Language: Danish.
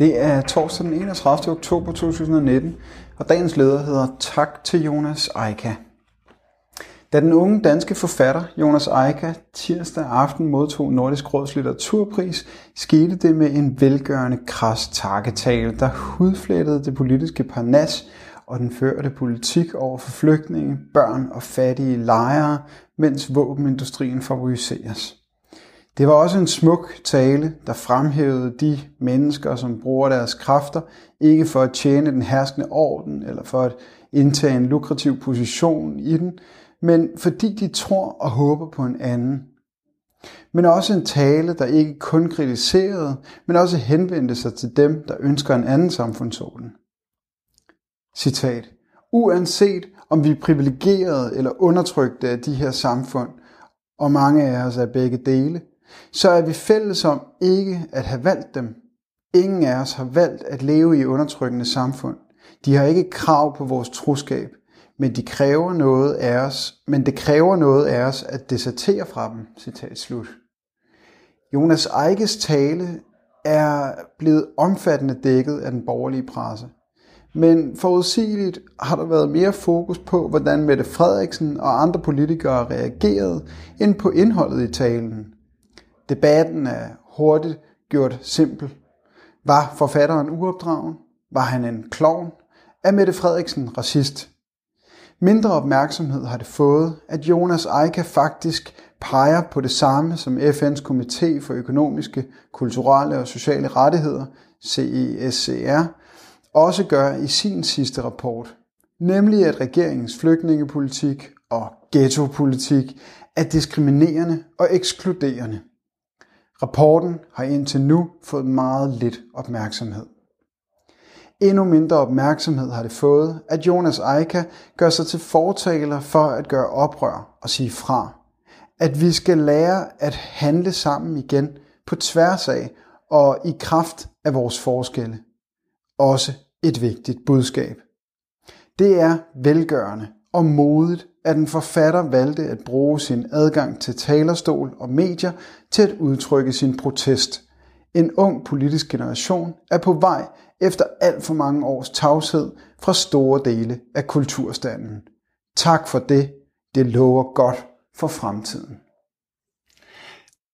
Det er torsdag den 31. oktober 2019, og dagens leder hedder Tak til Jonas Eika. Da den unge danske forfatter Jonas Eika tirsdag aften modtog Nordisk Råds litteraturpris, skete det med en velgørende kras takketale, der hudflættede det politiske parnas og den førte politik over for flygtninge, børn og fattige lejre, mens våbenindustrien favoriseres. Det var også en smuk tale, der fremhævede de mennesker, som bruger deres kræfter, ikke for at tjene den herskende orden eller for at indtage en lukrativ position i den, men fordi de tror og håber på en anden. Men også en tale, der ikke kun kritiserede, men også henvendte sig til dem, der ønsker en anden samfundsorden. Citat. Uanset om vi er privilegerede eller undertrykte af de her samfund, og mange af os er begge dele, så er vi fælles om ikke at have valgt dem. Ingen af os har valgt at leve i undertrykkende samfund. De har ikke krav på vores troskab, men de kræver noget af os, men det kræver noget af os at desertere fra dem. Citat slut. Jonas Eikes tale er blevet omfattende dækket af den borgerlige presse. Men forudsigeligt har der været mere fokus på, hvordan Mette Frederiksen og andre politikere reagerede, end på indholdet i talen. Debatten er hurtigt gjort simpel. Var forfatteren uopdragen? Var han en klovn? Er Mette Frederiksen racist? Mindre opmærksomhed har det fået, at Jonas Eika faktisk peger på det samme som FN's Komité for Økonomiske, Kulturelle og Sociale Rettigheder, CESCR, også gør i sin sidste rapport, nemlig at regeringens flygtningepolitik og ghettopolitik er diskriminerende og ekskluderende. Rapporten har indtil nu fået meget lidt opmærksomhed. Endnu mindre opmærksomhed har det fået, at Jonas Eika gør sig til fortaler for at gøre oprør og sige fra. At vi skal lære at handle sammen igen på tværs af og i kraft af vores forskelle. Også et vigtigt budskab. Det er velgørende og modigt, at en forfatter valgte at bruge sin adgang til talerstol og medier til at udtrykke sin protest. En ung politisk generation er på vej efter alt for mange års tavshed fra store dele af kulturstanden. Tak for det. Det lover godt for fremtiden.